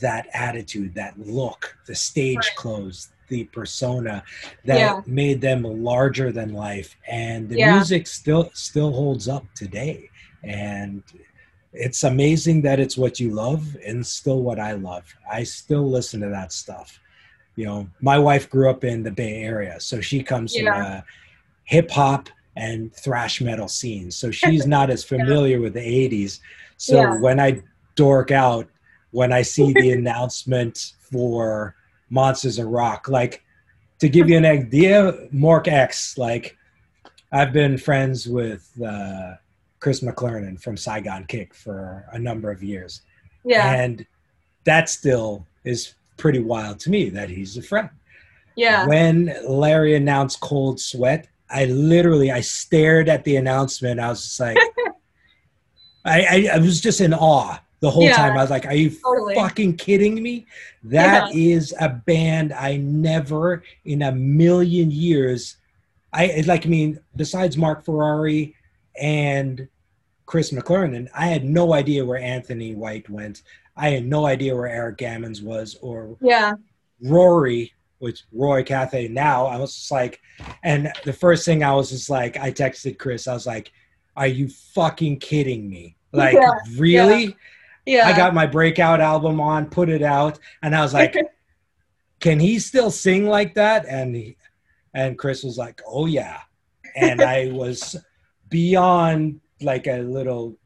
that attitude that look the stage Right. clothes the persona that Yeah. made them larger than life and the Yeah. music still still holds up today and it's amazing that it's what you love and still what I love. I still listen to that stuff. You know, my wife grew up in the Bay Area, so she comes from a hip hop and thrash metal scene. So she's not as familiar with the 80s. So Yeah. when I dork out, when I see the announcement for Monsters of Rock, like to give you an idea, MORC X, like I've been friends with uh, Chris McLernon from Saigon Kick for a number of years. Yeah. And that still is pretty wild to me that he's a friend. Yeah. When Larry announced Cold Sweat, I literally I stared at the announcement. I was just like I, I, I was just in awe the whole Yeah. time. I was like, Are you Totally. fucking kidding me? That is a band I never in a million years I like I mean, besides Marc Ferrari and Chris McLernon, I had no idea where Anthony White went. I had no idea where Eric Gamans was or Yeah. Rory, which Roy Cathay now. I was just like, and the first thing I was just like, I texted Chris, I was like, Are you fucking kidding me? Like, Yeah, really? Yeah. I got my breakout album on, put it out, and I was like, "Can he still sing like that?" And he, and Chris was like, "Oh yeah," and I was beyond like a little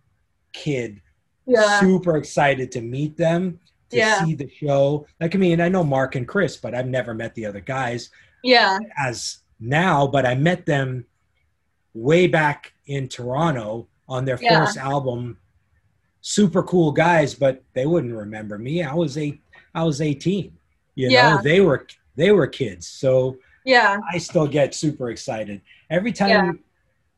kid, yeah. super excited to meet them, to Yeah. see the show. Like I mean, I know Mark and Chris, but I've never met the other guys Yeah. as now. But I met them way back in Toronto on their Yeah. first album. Super cool guys, but they wouldn't remember me. I was eight. I was eighteen. You Yeah. know, they were they were kids. So Yeah. I still get super excited every time.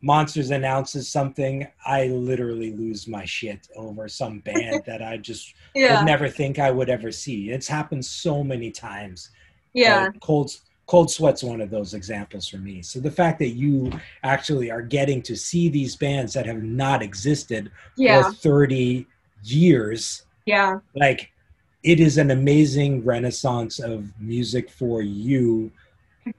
Monsters announces something, I literally lose my shit over some band that I just Yeah. would never think I would ever see. It's happened so many times. Yeah. Uh, cold cold sweat's one of those examples for me. So the fact that you actually are getting to see these bands that have not existed Yeah. for 30 years, Yeah. like it is an amazing renaissance of music for you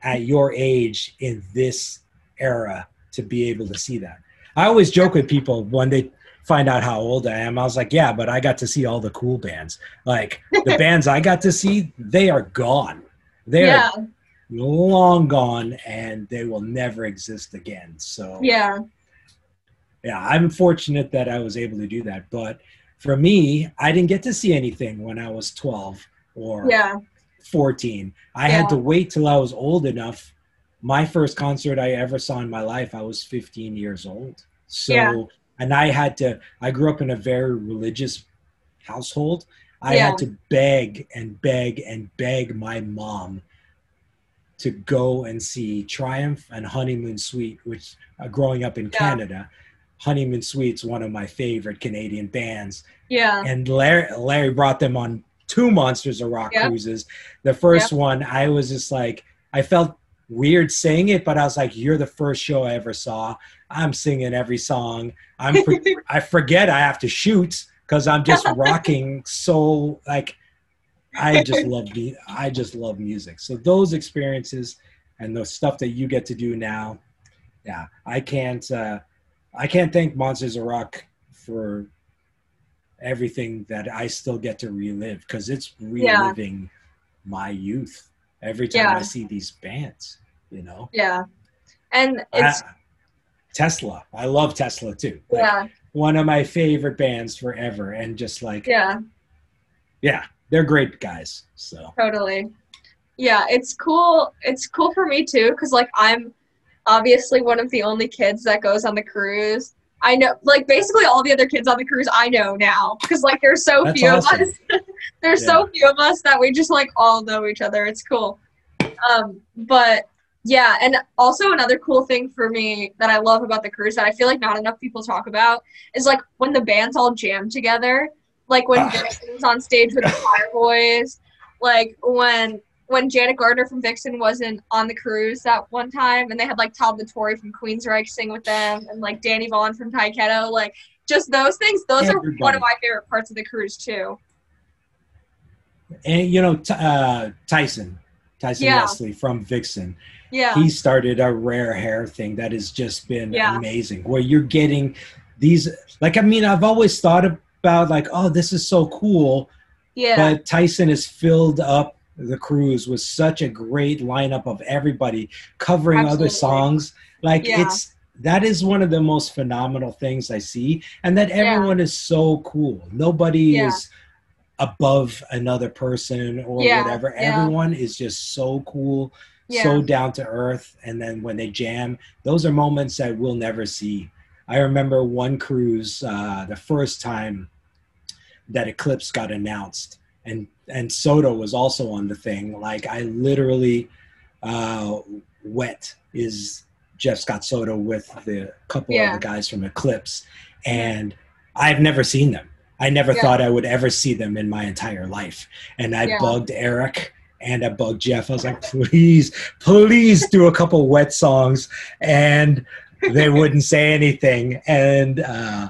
at your age in this era to be able to see that. I always joke with people when they find out how old I am. I was like, yeah, but I got to see all the cool bands. Like the bands I got to see, they are gone. They're long gone and they will never exist again. So Yeah. yeah, I'm fortunate that I was able to do that. But for me, I didn't get to see anything when I was 12 or Yeah. 14. I Yeah. had to wait till I was old enough. My first concert I ever saw in my life, I was 15 years old. So, Yeah. and I had to, I grew up in a very religious household. I Yeah. had to beg and beg and beg my mom to go and see Triumph and Honeymoon Suite, which uh, growing up in Yeah. Canada, Honeymoon Suite's one of my favorite Canadian bands Yeah. and Larry, Larry brought them on two Monsters of Rock Yep. cruises. The first one, I was just like, I felt weird saying it, but I was like, "You're the first show I ever saw. I'm singing every song. I'm for- I forget I have to shoot because I'm just rocking so like I just love the I just love music. So those experiences and the stuff that you get to do now, yeah, I can't uh, I can't thank Monsters of Rock for everything that I still get to relive because it's Yeah. reliving my youth every time Yeah. I see these bands. You know, Yeah. And it's I- Tesla. I love Tesla too. Like, yeah. one of my favorite bands forever, and just like Yeah. yeah, they're great guys. So Totally. Yeah, it's cool. It's cool for me too, because like I'm obviously one of the only kids that goes on the cruise. I know, like basically all the other kids on the cruise I know now, because like there's so That's few awesome. of us. there's so few of us that we just like all know each other. It's cool. Um, but yeah, and also another cool thing for me that I love about the cruise that I feel like not enough people talk about is like when the bands all jam together. Like when Ah. Was on stage with the Fireboys, like when when Janet Gardner from Vixen wasn't on the cruise that one time, and they had like Todd La Torre from Queensryche sing with them, and like Danny Vaughn from Tyketto, like just those things. Those are one of my favorite parts of the cruise too. and you know T- uh, Tyson, Tyson Yeah. Leslie from Vixen. Yeah, he started a rare hair thing that has just been Yeah. amazing where you're getting these like i mean i've always thought about like oh this is so cool yeah, but tyson has filled up the cruise was such a great lineup of everybody covering other songs like Yeah. it's that is one of the most phenomenal things i see and that Yeah. everyone is so cool nobody Yeah. is above another person or Yeah, whatever yeah. everyone is just so cool yeah, so down to earth and then when they jam those are moments that we'll never see i remember one cruise uh, the first time that eclipse got announced and and soto was also on the thing like i literally uh wet is jeff scott soto with the couple Yeah. of the guys from eclipse and i've never seen them i never Yeah. thought i would ever see them in my entire life and i Yeah. bugged eric and I bugged Jeff. I was like, please, please do a couple wet songs. And they wouldn't say anything. And uh,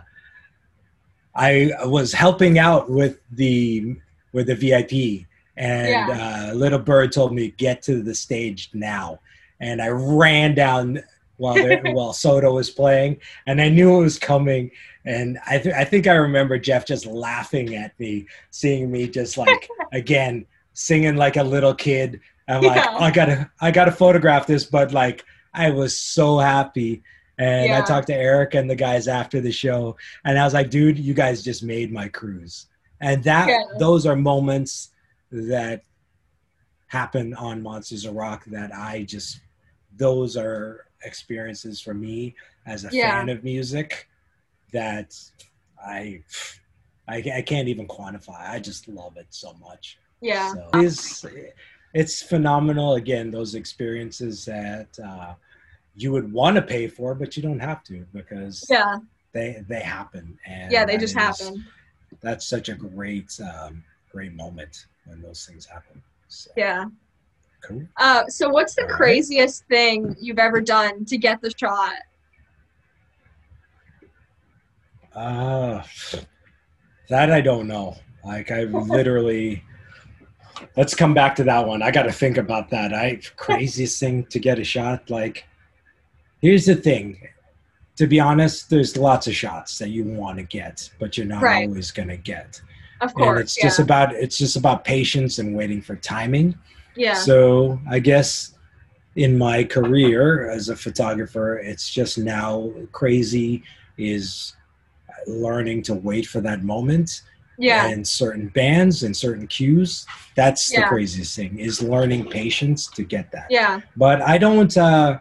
I was helping out with the with the VIP. And uh, Little Bird told me, get to the stage now. And I ran down while while Soto was playing, and I knew it was coming. And I, th- I think I remember Jeff just laughing at me, seeing me just like again singing like a little kid. I'm like, Yeah. I gotta, I gotta photograph this, but like, I was so happy. And I talked to Eric and the guys after the show, and I was like, dude, you guys just made my cruise. And that, Yeah. those are moments that happen on Monsters of Rock that I just, those are experiences for me as a Yeah. fan of music that I, I, I can't even quantify. I just love it so much. yeah, So it's it's phenomenal. Again, those experiences that uh, you would want to pay for, but you don't have to because Yeah. they they happen. And Yeah, they just is- happen. That's such a great um, great moment when those things happen. So, Yeah. cool. Uh, so what's the All right. craziest thing you've ever done to get the shot? Uh, that I don't know. Like I literally. Let's come back to that one. I got to think about that. I craziest thing to get a shot. Like, here's the thing. To be honest, there's lots of shots that you want to get, but you're not Right. always gonna get. Of course. and it's yeah. just about it's just about patience and waiting for timing. yeah. So I guess in my career as a photographer, it's just now crazy is learning to wait for that moment. yeah. And certain bands and certain cues, that's the craziest thing is learning patience to get that. Yeah. But I don't. Uh,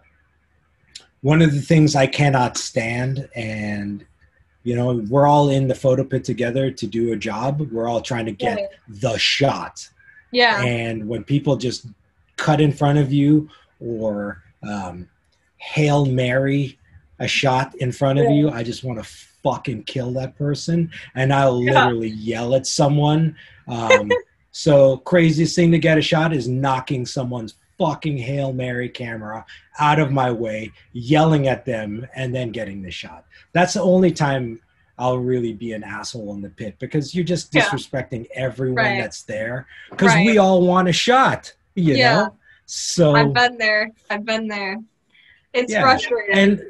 one of the things I cannot stand, and you know, we're all in the photo pit together to do a job. We're all trying to get the shot. Yeah. And when people just cut in front of you or um, hail Mary a shot in front of Yeah. you, I just want to fucking kill that person. And I'll Yeah. literally yell at someone. Um, so, craziest thing to get a shot is knocking someone's fucking hail Mary camera out of my way, yelling at them, and then getting the shot. That's the only time. I'll really be an asshole in the pit because you're just Yeah. disrespecting everyone Right. that's there because Right. we all want a shot, you Yeah. know. So I've been there. I've been there. It's Yeah. frustrating. and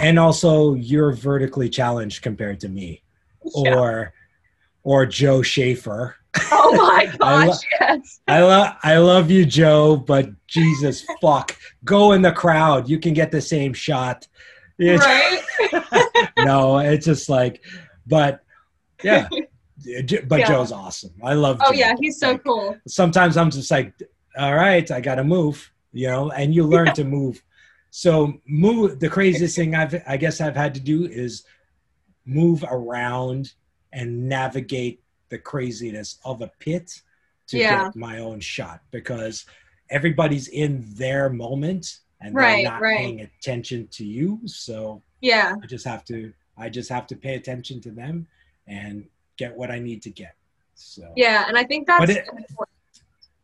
and also you're vertically challenged compared to me Yeah. or or Joe Schaefer. oh my I lo- gosh, yes. I love I love you, Joe, but Jesus fuck, go in the crowd. You can get the same shot. It's- Right? no, it's just like, but yeah. But Yeah. Joe's awesome. I love. Oh Joe. yeah, he's so Like, cool. sometimes I'm just like, all right, I got to move, you know, and you learn to move. So move. The craziest thing I've, I guess I've had to do is move around and navigate the craziness of a pit to Yeah. get my own shot because everybody's in their moment and Right, they're not right. paying attention to you. So Yeah. I just have to, I just have to pay attention to them and get what I need to get. So Yeah, and I think that's it-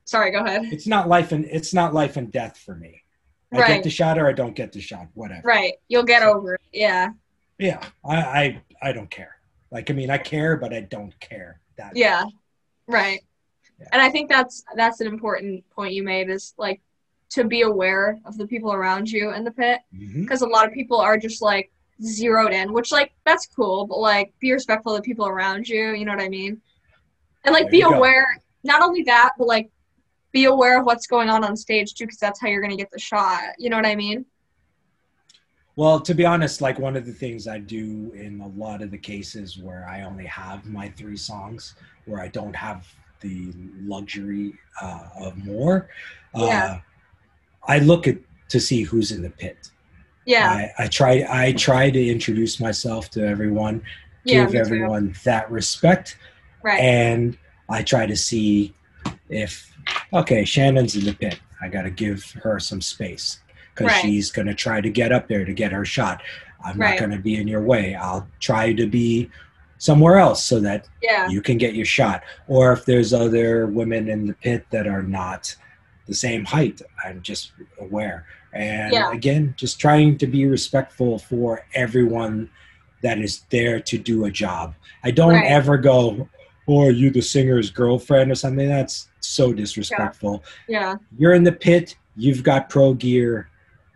Sorry, go ahead. it's not life and it's not life and death for me. I Right. get the shot or I don't get the shot, whatever. Right. You'll get over it. Yeah. Yeah, I, I I don't care. Like I mean, I care, but I don't care. That Yeah. Right. Yeah. And I think that's that's an important point you made is like to be aware of the people around you in the pit mm-hmm. because a lot of people are just like zeroed in, which like that's cool, but like be respectful of the people around you, you know what I mean? And like There be you go. aware, not only that, but like be aware of what's going on on stage too because that's how you're going to get the shot, you know what I mean? Well, to be honest, like one of the things I do in a lot of the cases where I only have my three songs, where I don't have the luxury uh, of more, Yeah. uh, I look at to see who's in the pit. Yeah. I, I try I try to introduce myself to everyone, yeah. give me too. everyone that respect, Right. and I try to see if okay, Shannon's in the pit. I got to give her some space because Right. she's going to try to get up there to get her shot. I'm Right. not going to be in your way. I'll try to be somewhere else so that yeah. you can get your shot. Or if there's other women in the pit that are not the same height, I'm just aware. And Yeah. again, just trying to be respectful for everyone that is there to do a job. I don't Right. ever go, "Oh, are you the singer's girlfriend or something?" That's so disrespectful. Yeah. You're in the pit. You've got pro gear.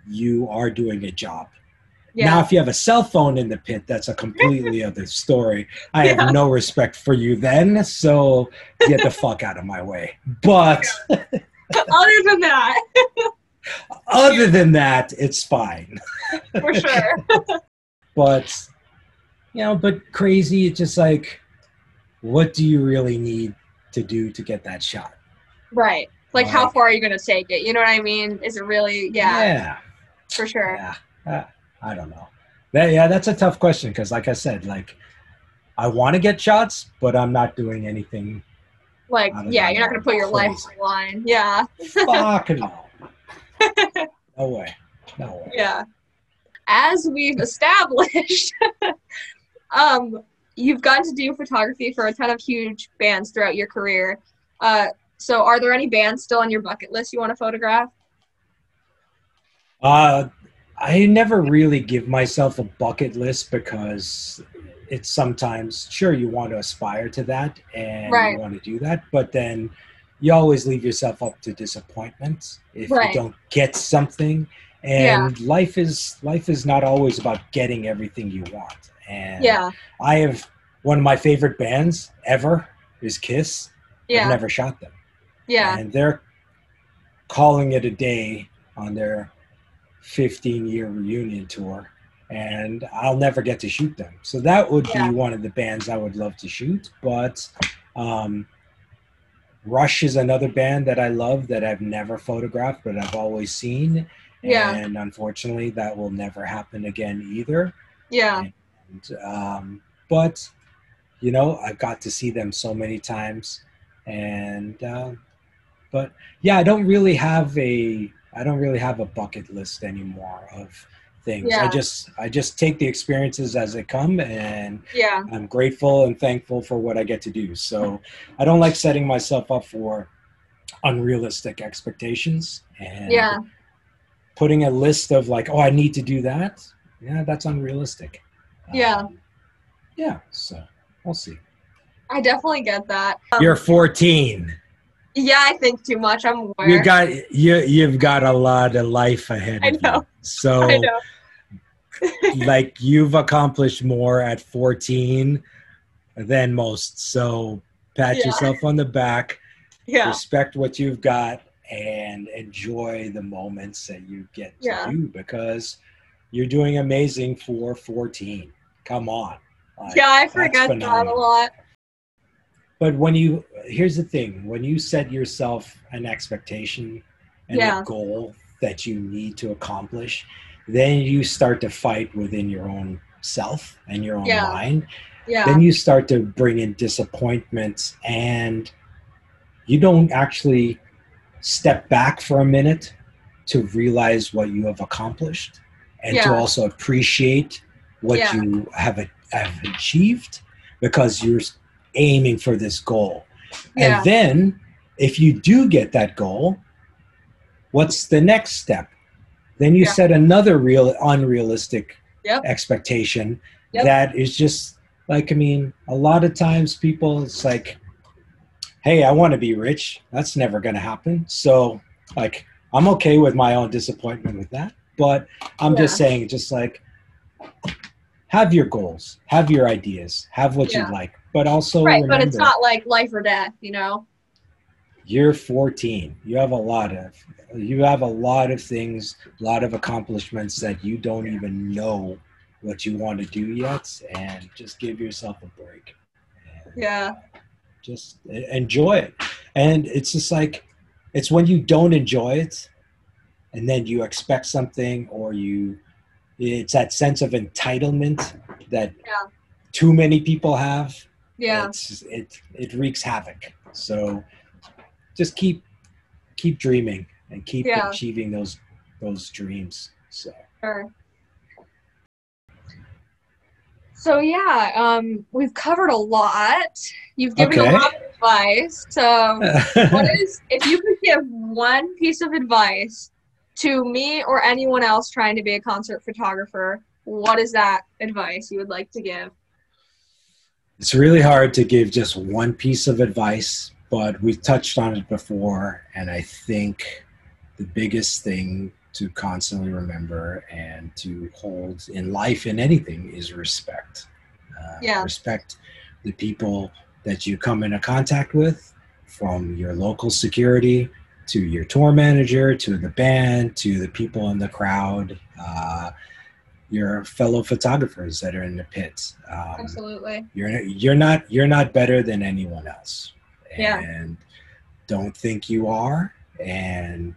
You are doing a job. Yeah. Now, if you have a cell phone in the pit, that's a completely other story. I Yeah. have no respect for you then, so get the fuck out of my way. But Other than that, other than that, it's fine. for sure. But you know, but crazy, it's just like, what do you really need to do to get that shot? Right. Like, how far are you going to take it? You know what I mean? Is it really? Yeah, Yeah. For sure. Yeah. Uh, I don't know. That, yeah, that's a tough question because, like I said, like I want to get shots, but I'm not doing anything. Like, yeah, you're not going to put your life on the line. Yeah. Fuck no. No way. No way. Yeah. As we've established, um, you've gotten to do photography for a ton of huge bands throughout your career. Uh, so, are there any bands still on your bucket list you want to photograph? Uh, I never really give myself a bucket list because it's sometimes sure you want to aspire to that and Right. you want to do that, but then you always leave yourself up to disappointment if Right. you don't get something. And life is life is not always about getting everything you want. And Yeah. I have one of my favorite bands ever is Kiss. Yeah. I've never shot them yeah. and they're calling it a day on their 15 year reunion tour and i'll never get to shoot them so that would Yeah. be one of the bands i would love to shoot but um, rush is another band that i love that i've never photographed but i've always seen Yeah. and unfortunately that will never happen again either Yeah. and, um, but you know, I've got to see them so many times, and uh, but yeah, I don't really have a I don't really have a bucket list anymore of things. I just I just take the experiences as they come, and Yeah. I'm grateful and thankful for what I get to do. So I don't like setting myself up for unrealistic expectations and Yeah. putting a list of like, oh, I need to do that. Yeah, that's unrealistic. Yeah. Um, yeah. So we'll see. I definitely get that. Um, You're 14. Yeah, I think too much. I'm aware. You got you. You've got a lot of life ahead I of know. you. So, I know. like, you've accomplished more at 14 than most. So, pat Yeah. yourself on the back. Yeah. respect what you've got and enjoy the moments that you get to Yeah. do because you're doing amazing for 14 come on Like, Yeah, I forget that a lot. But when you here's the thing when you set yourself an expectation and Yeah. a goal that you need to accomplish then you start to fight within your own self and your own Yeah. mind Yeah. then you start to bring in disappointments and you don't actually step back for a minute to realize what you have accomplished and to also appreciate what Yeah. you have, have achieved because you're aiming for this goal Yeah. and then if you do get that goal what's the next step then you Yeah. set another real unrealistic Yep. expectation Yep. that is just like i mean a lot of times people it's like hey i want to be rich that's never going to happen so like i'm okay with my own disappointment with that but i'm just saying just like have your goals have your ideas have what Yeah. you like but also right, but it's not like life or death, you know? you're 14 you have a lot of you have a lot of things a lot of accomplishments that you don't even know what you want to do yet and just give yourself a break and Yeah. just enjoy it and it's just like it's when you don't enjoy it and then you expect something or you it's that sense of entitlement that Yeah. too many people have Yeah. it's it it wreaks havoc so just keep keep dreaming and keep Yeah. achieving those those dreams so Sure. So yeah, um, we've covered a lot. You've given Okay. a lot of advice. So what is if you could give one piece of advice to me or anyone else trying to be a concert photographer, what is that advice you would like to give? It's really hard to give just one piece of advice but we've touched on it before and i think the biggest thing to constantly remember and to hold in life in anything is respect uh, Yeah. respect the people that you come into contact with from your local security to your tour manager to the band to the people in the crowd uh, your fellow photographers that are in the pits um, Absolutely. you're you're not you're not better than anyone else Yeah. and don't think you are and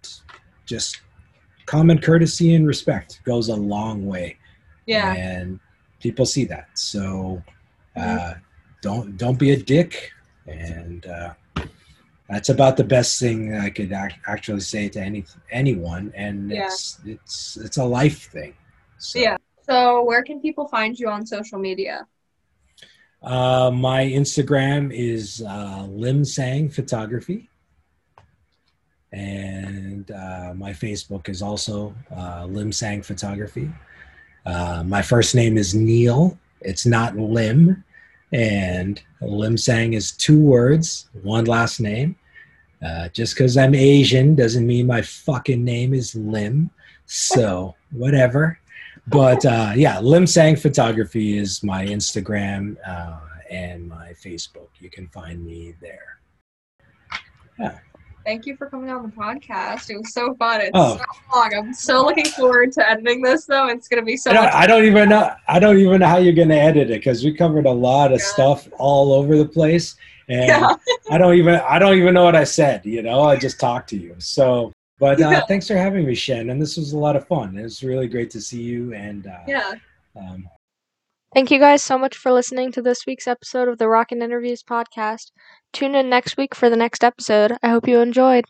just common courtesy and respect goes a long way Yeah. and people see that so uh, Mm-hmm. don't don't be a dick and uh, that's about the best thing I could ac- actually say to any anyone, and Yeah. it's it's it's a life thing. So, Yeah. So where can people find you on social media? Uh, my Instagram is uh, Lim Sang Photography, and uh, my Facebook is also uh, Lim Sang Photography. Uh, my first name is Neil. It's not Lim, and Lim Sang is two words, one last name. Uh, just because I'm Asian doesn't mean my fucking name is Lim. So whatever. But uh, yeah, Lim Sang Photography is my Instagram uh, and my Facebook. You can find me there. Yeah. Thank you for coming on the podcast. It was so fun. It's Oh. so long. I'm so looking forward to editing this though. It's gonna be so I don't, I don't even know. I don't even know how you're going to edit it because we covered a lot of Yeah. stuff all over the place, and Yeah. I don't even I don't even know what I said. You know, I just talked to you. So, but uh, Yeah. thanks for having me, Shen. And This was a lot of fun. It was really great to see you, and uh, Yeah. um, Thank you guys so much for listening to this week's episode of the Rockin' Interviews podcast. Tune in next week for the next episode. I hope you enjoyed.